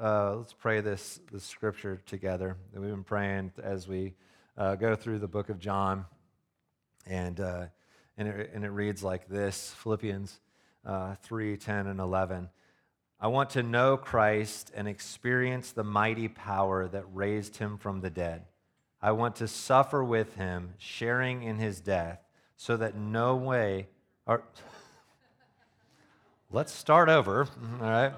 uh, let's pray this, this scripture together that we've been praying as we uh, go through the book of John. And, uh, and, it, and it reads like this Philippians uh, 3 10 and 11. I want to know Christ and experience the mighty power that raised him from the dead. I want to suffer with him, sharing in his death, so that no way. Or, let's start over, all right?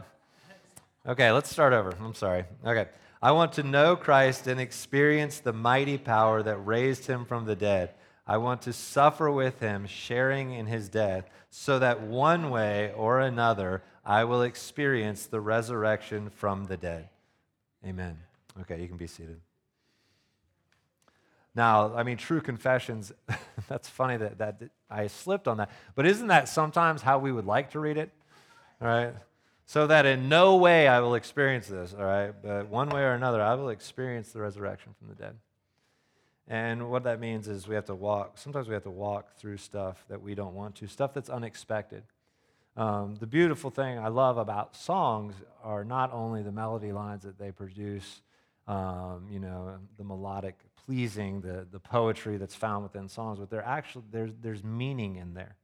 Okay, let's start over. I'm sorry. Okay. I want to know Christ and experience the mighty power that raised him from the dead. I want to suffer with him, sharing in his death, so that one way or another I will experience the resurrection from the dead. Amen. Okay, you can be seated. Now, I mean, true confessions, that's funny that, that I slipped on that. But isn't that sometimes how we would like to read it? All right? So that in no way I will experience this, all right? But one way or another, I will experience the resurrection from the dead. And what that means is we have to walk, sometimes we have to walk through stuff that we don't want to, stuff that's unexpected. Um, the beautiful thing I love about songs are not only the melody lines that they produce, um, you know, the melodic pleasing, the, the poetry that's found within songs, but they're actually, there's, there's meaning in there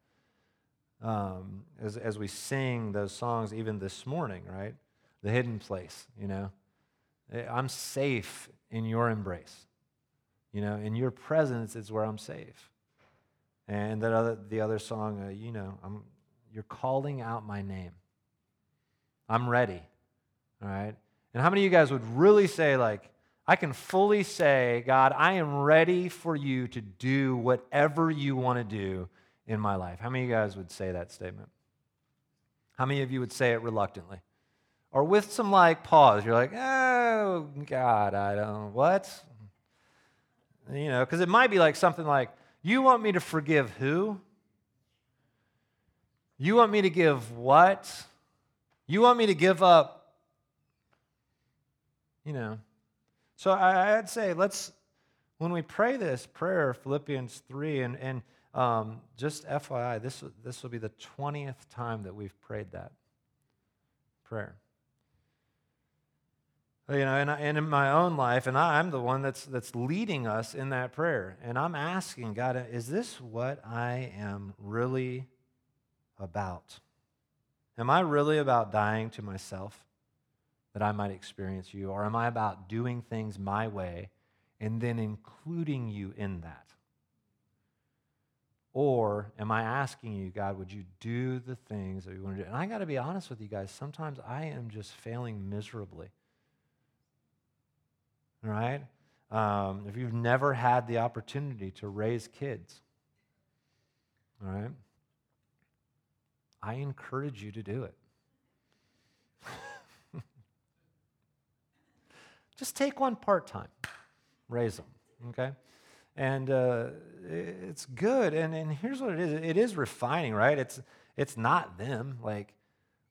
um, as, as we sing those songs, even this morning, right? The hidden place, you know. Eh, I'm safe in your embrace. You know, in your presence is where I'm safe. And that other, the other song, uh, you know, I'm, you're calling out my name. I'm ready. All right? And how many of you guys would really say, like, I can fully say, God, I am ready for you to do whatever you want to do in my life. How many of you guys would say that statement? How many of you would say it reluctantly? Or with some like pause, you're like, oh, God, I don't, what? You know, because it might be like something like, you want me to forgive who? You want me to give what? You want me to give up, you know. So I, would say, let's, when we pray this prayer, Philippians 3, and, and um, just FYI, this, this will be the 20th time that we've prayed that prayer. You know, and, and in my own life, and I, I'm the one that's, that's leading us in that prayer. And I'm asking God, is this what I am really about? Am I really about dying to myself that I might experience you? Or am I about doing things my way and then including you in that? Or am I asking you, God, would you do the things that you want to do? And I got to be honest with you guys, sometimes I am just failing miserably. All right? Um, if you've never had the opportunity to raise kids, all right, I encourage you to do it. just take one part time, raise them, okay? And uh, it's good. And, and here's what it is it is refining, right? It's, it's not them. Like,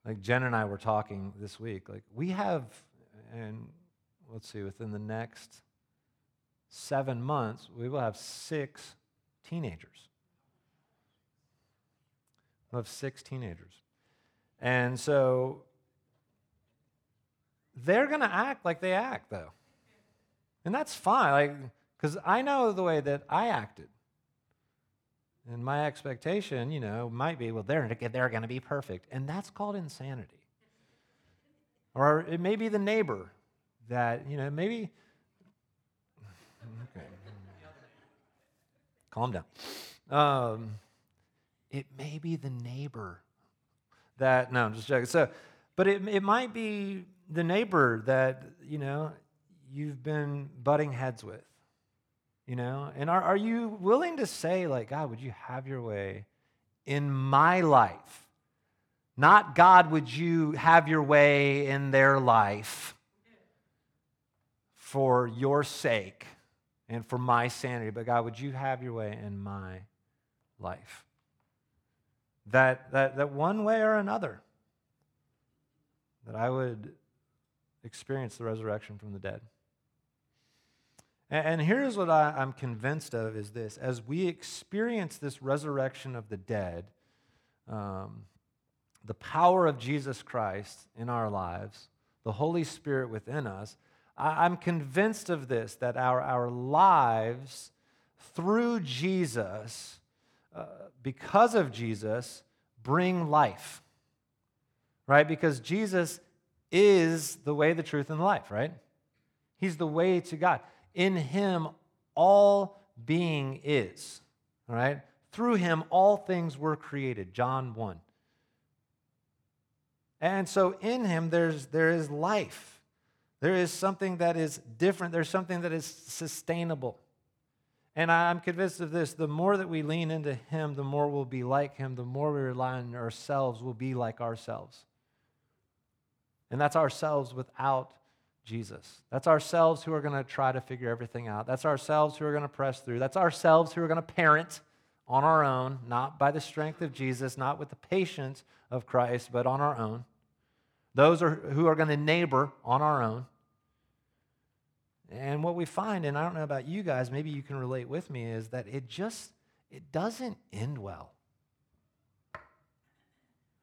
like Jen and I were talking this week. Like, we have, and let's see, within the next seven months, we will have six teenagers. We'll have six teenagers. And so they're going to act like they act, though. And that's fine. Like, because I know the way that I acted. And my expectation, you know, might be, well, they're, they're going to be perfect. And that's called insanity. Or it may be the neighbor that, you know, maybe. Okay. Calm down. Um, it may be the neighbor that, no, I'm just joking. So, but it, it might be the neighbor that, you know, you've been butting heads with. You know? And are, are you willing to say, like, God, would you have your way in my life? Not, God, would you have your way in their life for your sake and for my sanity, but God, would you have your way in my life? That, that, that one way or another, that I would experience the resurrection from the dead. And here's what I, am convinced of is this as we experience this resurrection of the dead, um, the power of Jesus Christ in our lives, the Holy Spirit within us, I, am convinced of this that our, our lives through Jesus, uh, because of Jesus, bring life. Right? Because Jesus is the way, the truth, and the life, right? He's the way to God. In him, all being is. All right? Through him, all things were created. John 1. And so in him, there's, there is life. There is something that is different. There's something that is sustainable. And I'm convinced of this the more that we lean into him, the more we'll be like him. The more we rely on ourselves, we'll be like ourselves. And that's ourselves without Jesus. That's ourselves who are going to try to figure everything out. That's ourselves who are going to press through. That's ourselves who are going to parent on our own, not by the strength of Jesus, not with the patience of Christ, but on our own. Those are, who are going to neighbor on our own. And what we find, and I don't know about you guys, maybe you can relate with me, is that it just it doesn't end well.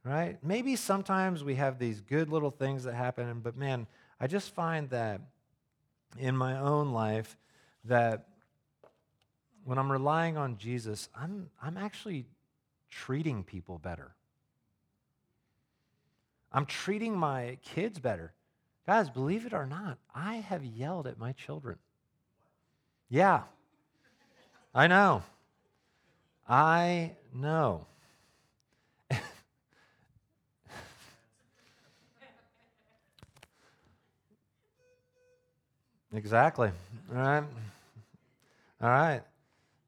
Right? Maybe sometimes we have these good little things that happen, but man, I just find that in my own life that when I'm relying on Jesus, I'm, I'm actually treating people better. I'm treating my kids better. Guys, believe it or not, I have yelled at my children. Yeah, I know. I know. Exactly. All right. All right.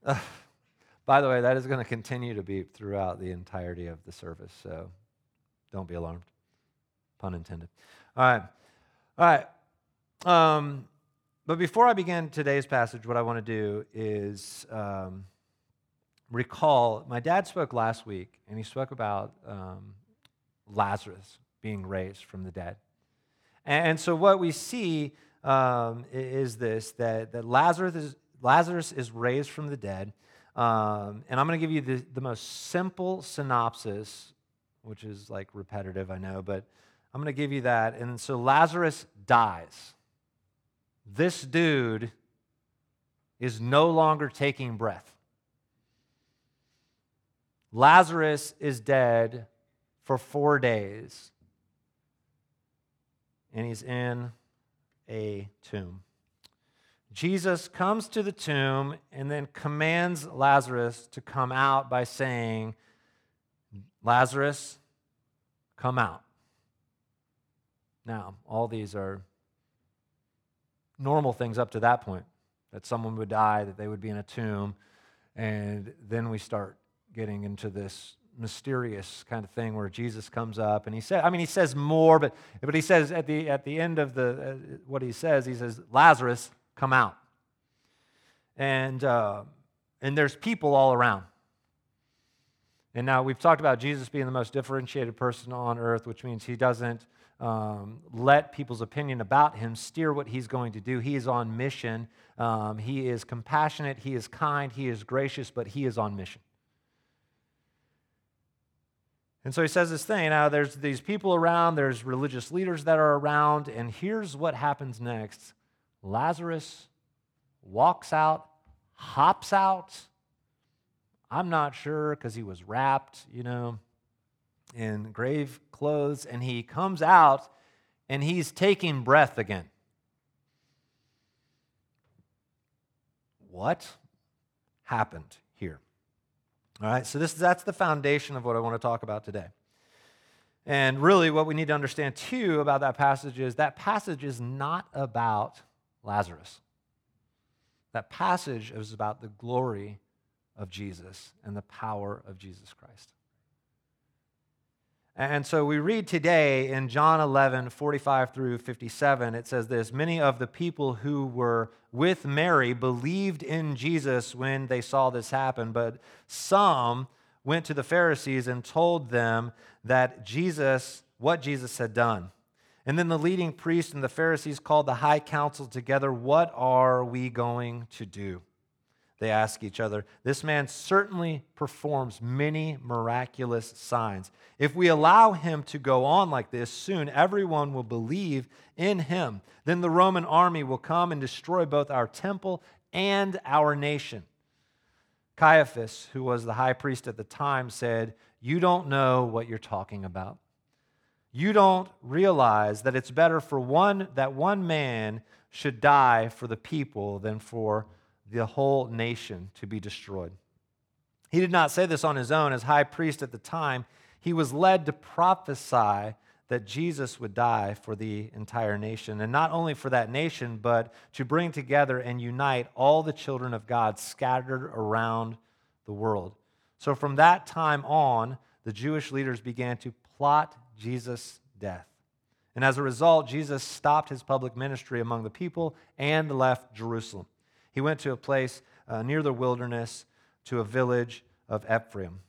Uh, by the way, that is going to continue to beep throughout the entirety of the service, so don't be alarmed. Pun intended. All right. All right. Um, but before I begin today's passage, what I want to do is um, recall my dad spoke last week, and he spoke about um, Lazarus being raised from the dead. And so, what we see um, is this that, that Lazarus, is, Lazarus is raised from the dead. Um, and I'm going to give you the, the most simple synopsis, which is like repetitive, I know, but I'm going to give you that. And so Lazarus dies. This dude is no longer taking breath. Lazarus is dead for four days, and he's in a tomb. Jesus comes to the tomb and then commands Lazarus to come out by saying, Lazarus, come out. Now, all these are normal things up to that point that someone would die, that they would be in a tomb, and then we start getting into this mysterious kind of thing where Jesus comes up and he said, I mean, he says more, but, but he says at the, at the end of the, uh, what he says, he says, Lazarus, come out. And, uh, and there's people all around. And now we've talked about Jesus being the most differentiated person on earth, which means he doesn't um, let people's opinion about him steer what he's going to do. He is on mission. Um, he is compassionate. He is kind. He is gracious, but he is on mission. And so he says this thing. Now, there's these people around, there's religious leaders that are around, and here's what happens next Lazarus walks out, hops out. I'm not sure because he was wrapped, you know, in grave clothes, and he comes out and he's taking breath again. What happened? All right, so this, that's the foundation of what I want to talk about today. And really, what we need to understand too about that passage is that passage is not about Lazarus. That passage is about the glory of Jesus and the power of Jesus Christ. And so we read today in John 11, 45 through 57, it says this Many of the people who were with Mary believed in Jesus when they saw this happen, but some went to the Pharisees and told them that Jesus, what Jesus had done. And then the leading priests and the Pharisees called the high council together. What are we going to do? They ask each other, This man certainly performs many miraculous signs. If we allow him to go on like this, soon everyone will believe in him. Then the Roman army will come and destroy both our temple and our nation. Caiaphas, who was the high priest at the time, said, You don't know what you're talking about. You don't realize that it's better for one that one man should die for the people than for the whole nation to be destroyed. He did not say this on his own. As high priest at the time, he was led to prophesy that Jesus would die for the entire nation. And not only for that nation, but to bring together and unite all the children of God scattered around the world. So from that time on, the Jewish leaders began to plot Jesus' death. And as a result, Jesus stopped his public ministry among the people and left Jerusalem. He went to a place uh, near the wilderness, to a village of Ephraim,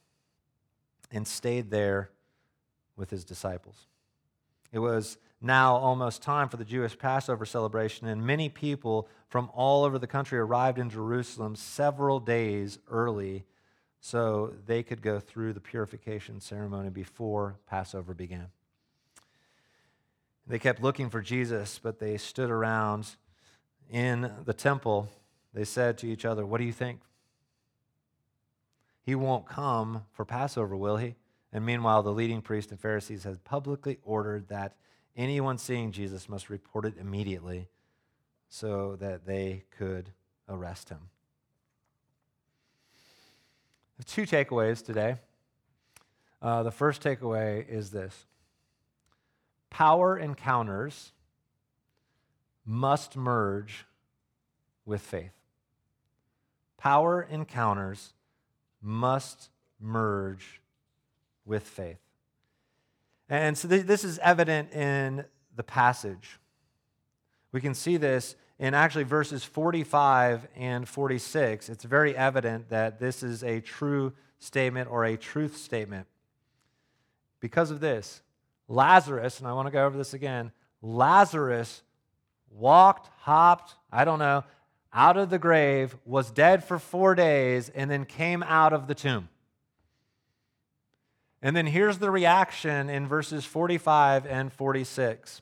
and stayed there with his disciples. It was now almost time for the Jewish Passover celebration, and many people from all over the country arrived in Jerusalem several days early so they could go through the purification ceremony before Passover began. They kept looking for Jesus, but they stood around in the temple they said to each other, What do you think? He won't come for Passover, will he? And meanwhile, the leading priests and Pharisees had publicly ordered that anyone seeing Jesus must report it immediately so that they could arrest him. Two takeaways today. Uh, the first takeaway is this power encounters must merge with faith. Power encounters must merge with faith. And so this is evident in the passage. We can see this in actually verses 45 and 46. It's very evident that this is a true statement or a truth statement. Because of this, Lazarus, and I want to go over this again, Lazarus walked, hopped, I don't know, out of the grave, was dead for four days, and then came out of the tomb. And then here's the reaction in verses 45 and 46.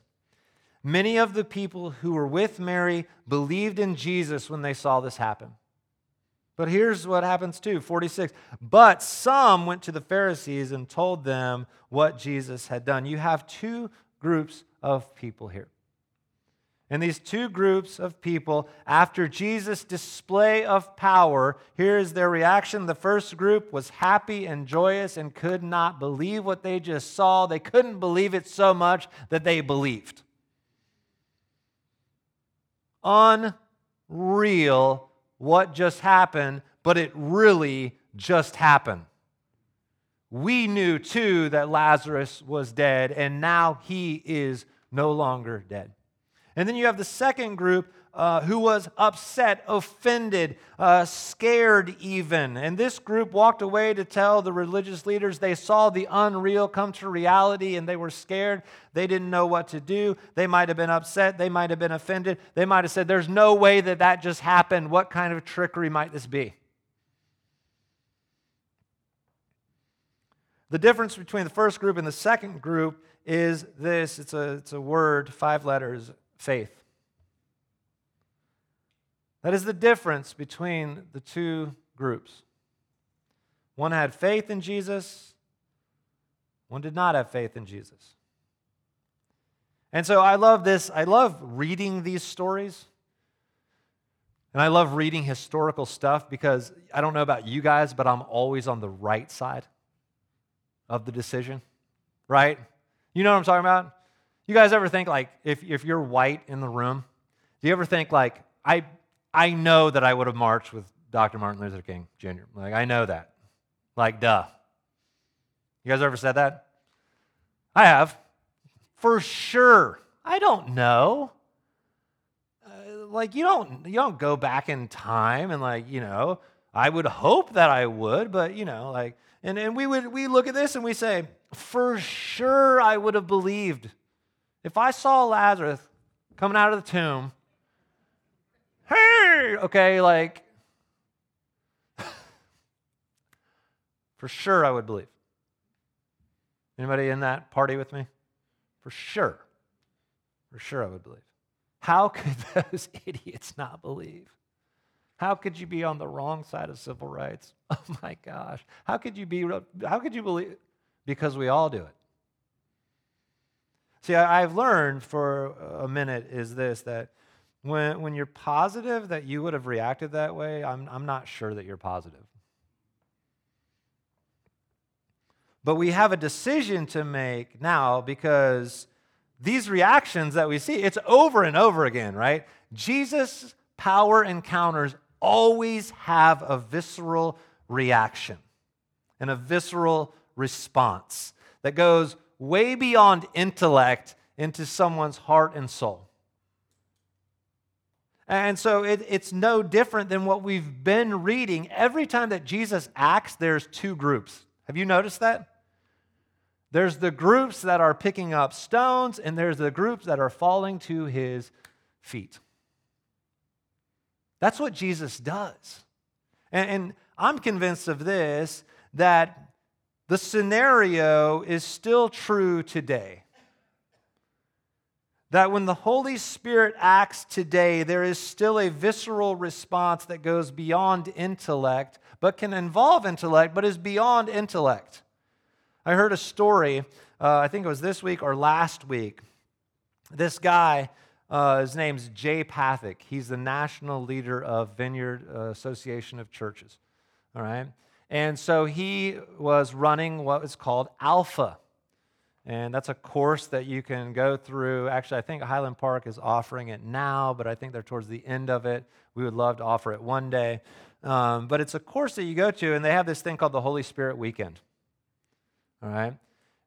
Many of the people who were with Mary believed in Jesus when they saw this happen. But here's what happens too 46. But some went to the Pharisees and told them what Jesus had done. You have two groups of people here. And these two groups of people, after Jesus' display of power, here is their reaction. The first group was happy and joyous and could not believe what they just saw. They couldn't believe it so much that they believed. Unreal what just happened, but it really just happened. We knew too that Lazarus was dead, and now he is no longer dead. And then you have the second group uh, who was upset, offended, uh, scared even. And this group walked away to tell the religious leaders they saw the unreal come to reality and they were scared. They didn't know what to do. They might have been upset. They might have been offended. They might have said, There's no way that that just happened. What kind of trickery might this be? The difference between the first group and the second group is this it's a, it's a word, five letters faith. That is the difference between the two groups. One had faith in Jesus, one did not have faith in Jesus. And so I love this. I love reading these stories. And I love reading historical stuff because I don't know about you guys, but I'm always on the right side of the decision, right? You know what I'm talking about? You guys ever think, like, if, if you're white in the room, do you ever think, like, I, I know that I would have marched with Dr. Martin Luther King Jr.? Like, I know that. Like, duh. You guys ever said that? I have. For sure. I don't know. Uh, like, you don't, you don't go back in time and, like, you know, I would hope that I would, but, you know, like, and, and we would, we look at this and we say, for sure I would have believed if I saw Lazarus coming out of the tomb, hey, okay, like, for sure I would believe. Anybody in that party with me? For sure. For sure I would believe. How could those idiots not believe? How could you be on the wrong side of civil rights? Oh my gosh. How could you be how could you believe because we all do it. See, I've learned for a minute is this that when, when you're positive that you would have reacted that way, I'm, I'm not sure that you're positive. But we have a decision to make now because these reactions that we see, it's over and over again, right? Jesus' power encounters always have a visceral reaction and a visceral response that goes way beyond intellect into someone's heart and soul. And so it, it's no different than what we've been reading. Every time that Jesus acts, there's two groups. Have you noticed that? There's the groups that are picking up stones, and there's the groups that are falling to his feet. That's what Jesus does. And, and I'm convinced of this that the scenario is still true today. That when the Holy Spirit acts today, there is still a visceral response that goes beyond intellect, but can involve intellect, but is beyond intellect. I heard a story, uh, I think it was this week or last week. This guy, uh, his name's Jay Pathak. He's the national leader of Vineyard uh, Association of Churches. All right? And so he was running what was called Alpha. And that's a course that you can go through. Actually, I think Highland Park is offering it now, but I think they're towards the end of it. We would love to offer it one day. Um, but it's a course that you go to, and they have this thing called the Holy Spirit Weekend. All right?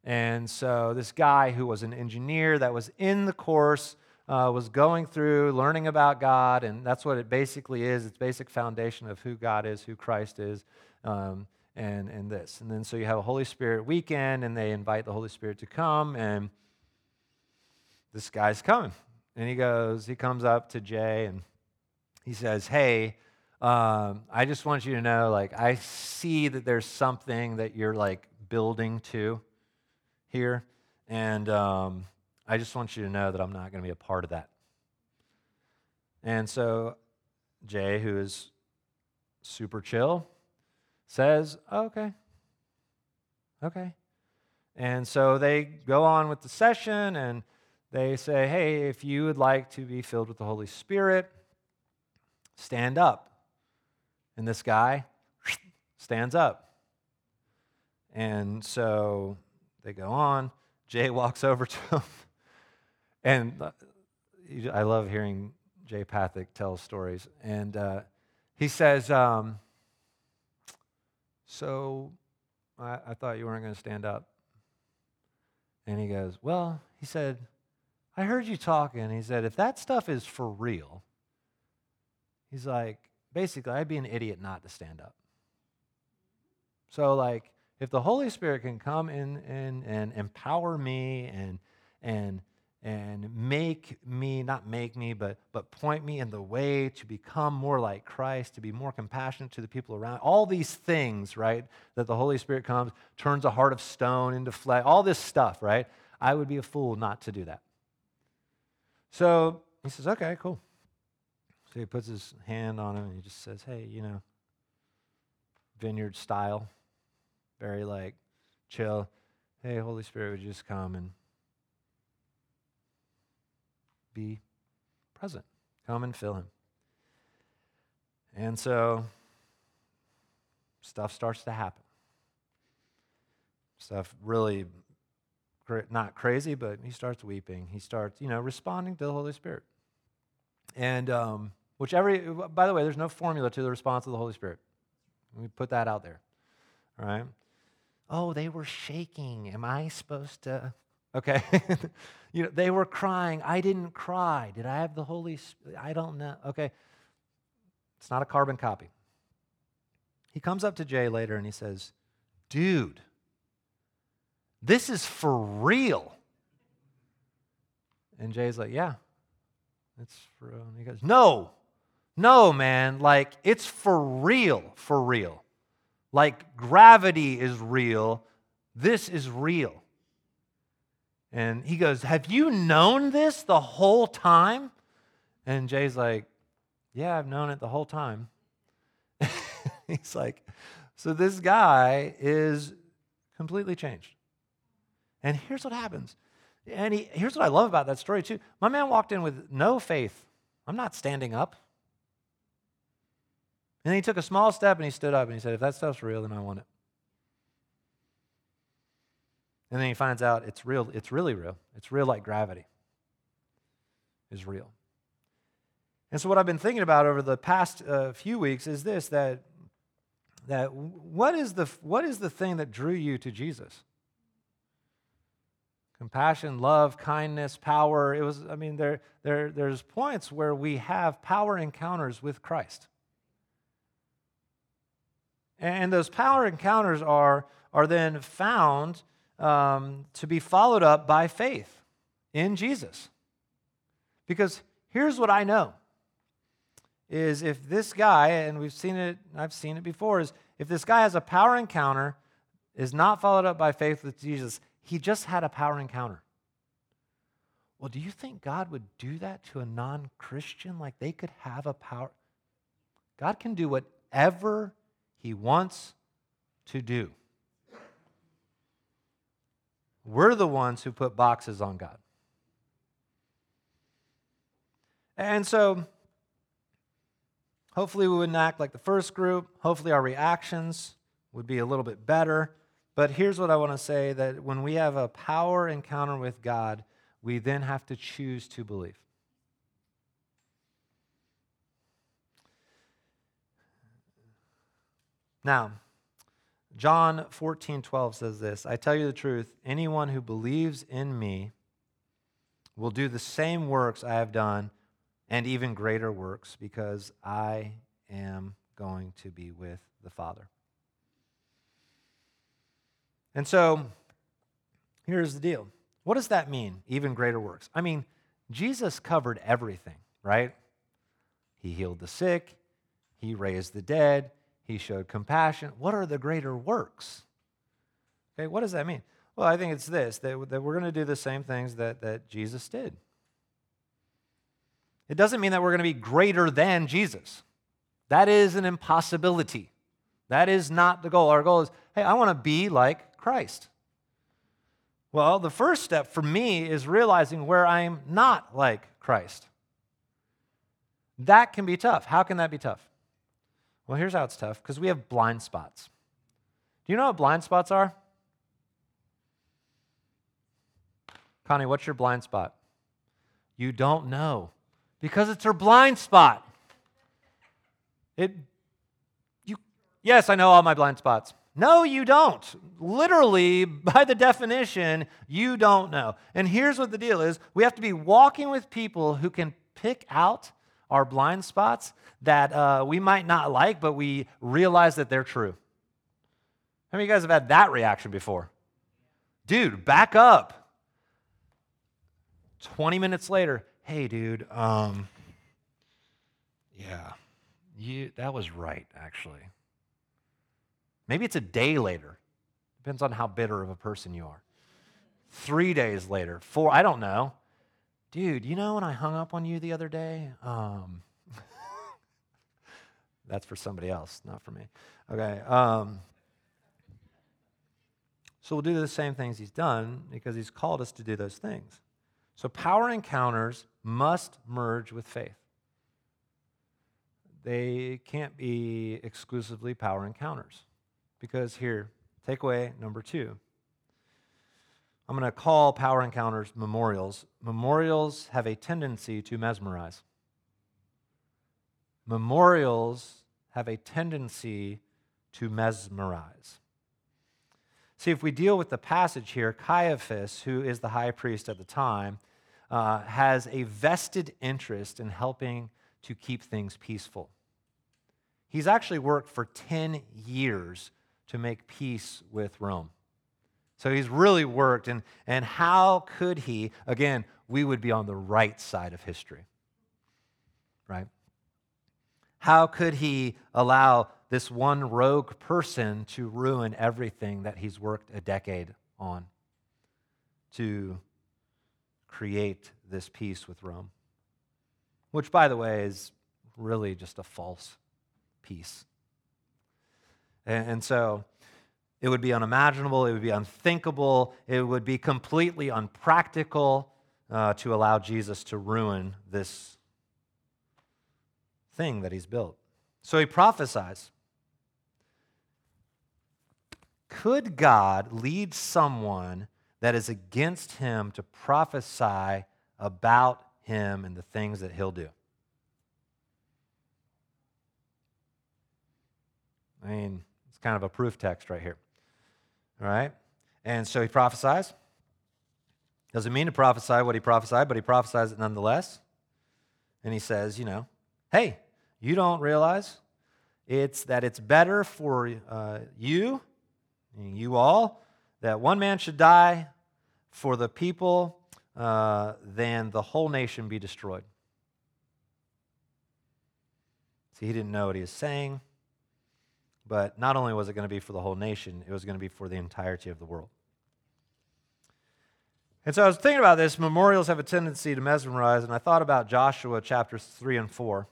And so this guy who was an engineer that was in the course uh, was going through learning about God, and that's what it basically is. It's basic foundation of who God is, who Christ is, um, and, and this. And then so you have a Holy Spirit weekend, and they invite the Holy Spirit to come, and this guy's coming. And he goes, he comes up to Jay, and he says, Hey, um, I just want you to know, like, I see that there's something that you're like building to here. And um, I just want you to know that I'm not going to be a part of that. And so Jay, who is super chill, says, okay, okay. And so they go on with the session and they say, hey, if you would like to be filled with the Holy Spirit, stand up. And this guy stands up. And so they go on. Jay walks over to him. And uh, I love hearing Jay Pathak tell stories. And uh, he says, um, So I, I thought you weren't going to stand up. And he goes, Well, he said, I heard you talking. He said, If that stuff is for real, he's like, basically, I'd be an idiot not to stand up. So, like, if the Holy Spirit can come in and, and empower me and, and, and make me, not make me, but, but point me in the way to become more like Christ, to be more compassionate to the people around, all these things, right, that the Holy Spirit comes, turns a heart of stone into flesh, all this stuff, right? I would be a fool not to do that. So he says, okay, cool. So he puts his hand on him and he just says, hey, you know, vineyard style very like chill. Hey, Holy Spirit, would you just come and be present? Come and fill him. And so stuff starts to happen. Stuff really not crazy, but he starts weeping. He starts, you know, responding to the Holy Spirit. And um, which every, by the way, there's no formula to the response of the Holy Spirit. We put that out there. All right? Oh, they were shaking. Am I supposed to? Okay. you know, they were crying. I didn't cry. Did I have the Holy Spirit? I don't know. Okay. It's not a carbon copy. He comes up to Jay later and he says, Dude, this is for real. And Jay's like, Yeah, it's for real. And he goes, No, no, man. Like, it's for real, for real. like gravity is real, this is real. And he goes, Have you known this the whole time? And Jay's like, Yeah, I've known it the whole time. He's like, So this guy is completely changed. And here's what happens. And he, here's what I love about that story, too. My man walked in with no faith. I'm not standing up. And he took a small step and he stood up and he said, If that stuff's real, then I want it. And then he finds out it's real, it's really real. It's real like gravity is real. And so what I've been thinking about over the past uh, few weeks is this that that what is the what is the thing that drew you to Jesus? Compassion, love, kindness, power. It was, I mean, there, there, there's points where we have power encounters with Christ. And those power encounters are, are then found um, to be followed up by faith in Jesus. Because here's what I know is if this guy, and we've seen it, I've seen it before, is if this guy has a power encounter, is not followed up by faith with Jesus, he just had a power encounter. Well, do you think God would do that to a non Christian? Like they could have a power? God can do whatever he wants to do. We're the ones who put boxes on God. And so, hopefully, we wouldn't act like the first group. Hopefully, our reactions would be a little bit better. But here's what I want to say that when we have a power encounter with God, we then have to choose to believe. Now, John 14, 12 says this I tell you the truth, anyone who believes in me will do the same works I have done and even greater works because I am going to be with the Father. And so here's the deal. What does that mean, even greater works? I mean, Jesus covered everything, right? He healed the sick, he raised the dead, he showed compassion. What are the greater works? Okay, what does that mean? Well, I think it's this that, that we're going to do the same things that, that Jesus did. It doesn't mean that we're going to be greater than Jesus. That is an impossibility. That is not the goal. Our goal is hey, I want to be like Christ. Well, the first step for me is realizing where I'm not like Christ. That can be tough. How can that be tough? Well, here's how it's tough because we have blind spots. Do you know what blind spots are? Connie, what's your blind spot? You don't know because it's her blind spot. It you Yes, I know all my blind spots. No, you don't. Literally, by the definition, you don't know. And here's what the deal is we have to be walking with people who can pick out our blind spots that uh, we might not like, but we realize that they're true. How many of you guys have had that reaction before? Dude, back up. 20 minutes later, hey, dude, um, yeah, you, that was right, actually. Maybe it's a day later. Depends on how bitter of a person you are. Three days later, four, I don't know dude, you know when I hung up on you the other day? Um, that's for somebody else, not for me. Okay. Um, so we'll do the same things he's done because he's called us to do those things. So power encounters must merge with faith. They can't be exclusively power encounters. Because here, takeaway number two I'm going to call power encounters memorials. Memorials have a tendency to mesmerize. Memorials have a tendency to mesmerize. See, if we deal with the passage here, Caiaphas, who is the high priest at the time, uh, has a vested interest in helping to keep things peaceful. He's actually worked for 10 years to make peace with Rome. So he's really worked. And, and how could he, again, we would be on the right side of history, right? How could he allow this one rogue person to ruin everything that he's worked a decade on to create this peace with Rome. Which, by the way, is really just a false peace. And, and so it would be unimaginable, it would be unthinkable, it would be completely unpractical uh, to allow Jesus to ruin this thing that he's built. So he prophesies. Could God lead someone that is against him to prophesy about him and the things that he'll do? I mean, it's kind of a proof text right here. Right? And so he prophesies. Doesn't mean to prophesy what he prophesied, but he prophesies it nonetheless. And he says, you know, hey, you don't realize it's that it's better for uh, you, you all, that one man should die for the people uh, than the whole nation be destroyed. See, he didn't know what he was saying, but not only was it going to be for the whole nation, it was going to be for the entirety of the world. And so I was thinking about this. Memorials have a tendency to mesmerize, and I thought about Joshua chapters 3 and 4.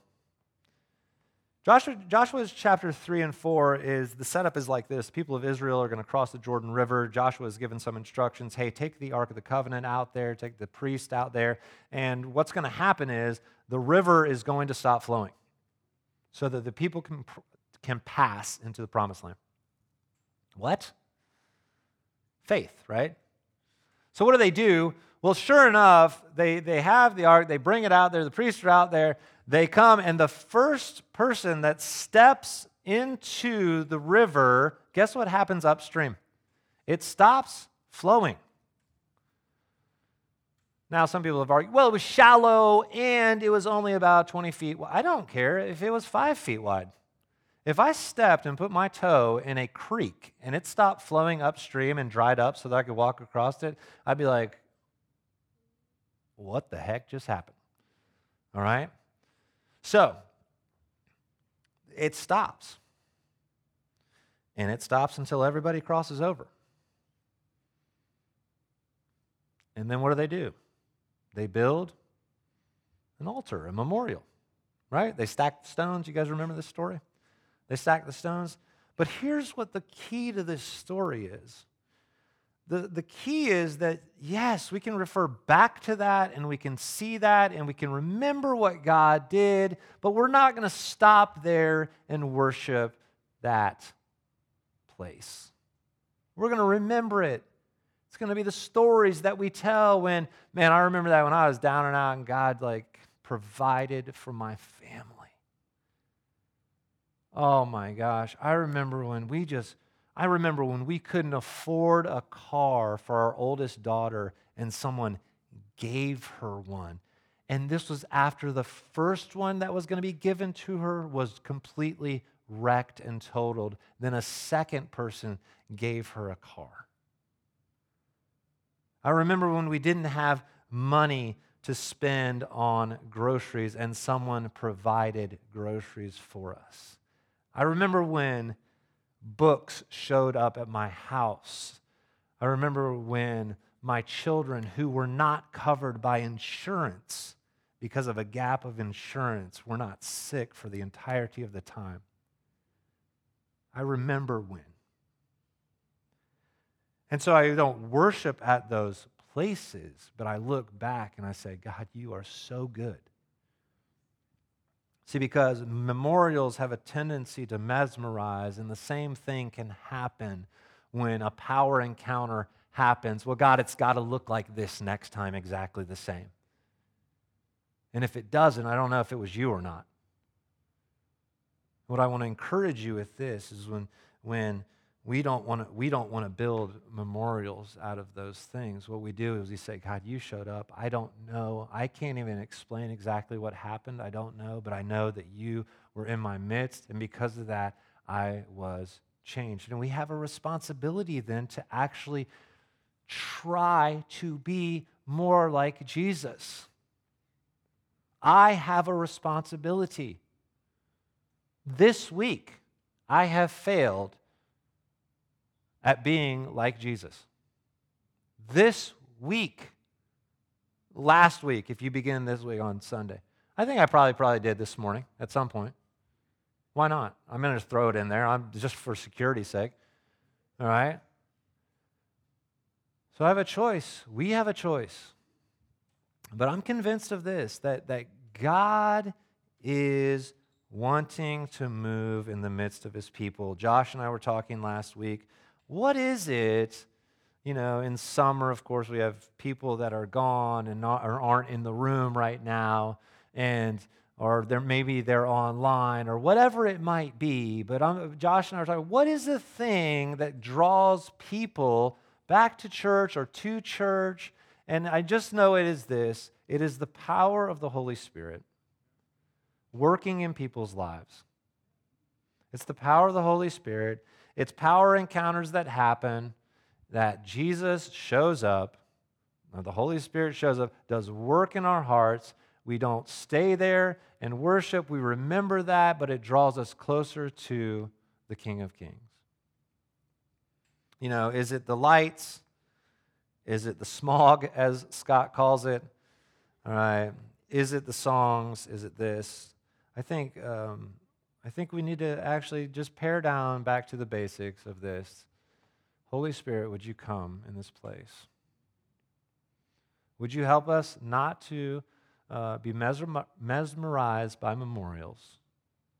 Joshua, Joshua's chapter 3 and 4 is the setup is like this. People of Israel are going to cross the Jordan River. Joshua is given some instructions. Hey, take the Ark of the Covenant out there, take the priest out there. And what's going to happen is the river is going to stop flowing so that the people can, can pass into the promised land. What? Faith, right? So what do they do? Well, sure enough, they, they have the ark, they bring it out there, the priests are out there, they come, and the first person that steps into the river, guess what happens upstream? It stops flowing. Now, some people have argued, well, it was shallow and it was only about 20 feet. I don't care if it was five feet wide. If I stepped and put my toe in a creek and it stopped flowing upstream and dried up so that I could walk across it, I'd be like, what the heck just happened? All right? So, it stops. And it stops until everybody crosses over. And then what do they do? They build an altar, a memorial, right? They stack stones. You guys remember this story? They stack the stones. But here's what the key to this story is the, the key is that, yes, we can refer back to that and we can see that and we can remember what God did, but we're not going to stop there and worship that place. We're going to remember it. It's going to be the stories that we tell when, man, I remember that when I was down and out and God like provided for my family. Oh my gosh. I remember when we just I remember when we couldn't afford a car for our oldest daughter and someone gave her one. And this was after the first one that was going to be given to her was completely wrecked and totaled. Then a second person gave her a car. I remember when we didn't have money to spend on groceries and someone provided groceries for us. I remember when books showed up at my house. I remember when my children, who were not covered by insurance because of a gap of insurance, were not sick for the entirety of the time. I remember when. And so I don't worship at those places, but I look back and I say, God, you are so good. See, because memorials have a tendency to mesmerize, and the same thing can happen when a power encounter happens. Well, God, it's got to look like this next time exactly the same. And if it doesn't, I don't know if it was you or not. What I want to encourage you with this is when, when we don't want to we don't want to build memorials out of those things. What we do is we say god you showed up. I don't know. I can't even explain exactly what happened. I don't know but i know that you were in my midst and because of that i was changed. And we have a responsibility then to actually try to be more like jesus. I have a responsibility. This week I have failed at being like Jesus. This week, last week, if you begin this week on Sunday, I think I probably probably did this morning at some point. Why not? I'm going to throw it in there. I'm just for security's sake. All right? So I have a choice. We have a choice. But I'm convinced of this that, that God is wanting to move in the midst of his people. Josh and I were talking last week. What is it? You know, in summer, of course, we have people that are gone and not, or aren't in the room right now, and or they're, maybe they're online or whatever it might be. But I'm, Josh and I are talking. What is the thing that draws people back to church or to church? And I just know it is this: it is the power of the Holy Spirit working in people's lives. It's the power of the Holy Spirit. It's power encounters that happen that Jesus shows up, the Holy Spirit shows up, does work in our hearts. We don't stay there and worship. We remember that, but it draws us closer to the King of Kings. You know, is it the lights? Is it the smog, as Scott calls it? All right. Is it the songs? Is it this? I think, um, I think we need to actually just pare down back to the basics of this. Holy Spirit, would you come in this place? Would you help us not to uh, be mesmerized by memorials?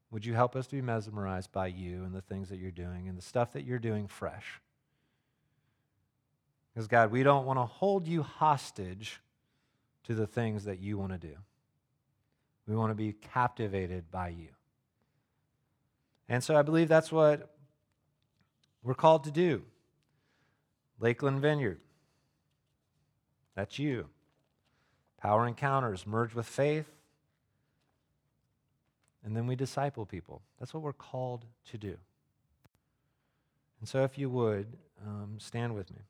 Would you help us to be mesmerized by you and the things that you're doing and the stuff that you're doing fresh? Because, God, we don't want to hold you hostage to the things that you want to do. We want to be captivated by you. And so I believe that's what we're called to do. Lakeland Vineyard, that's you. Power encounters merge with faith, and then we disciple people. That's what we're called to do. And so, if you would, um, stand with me.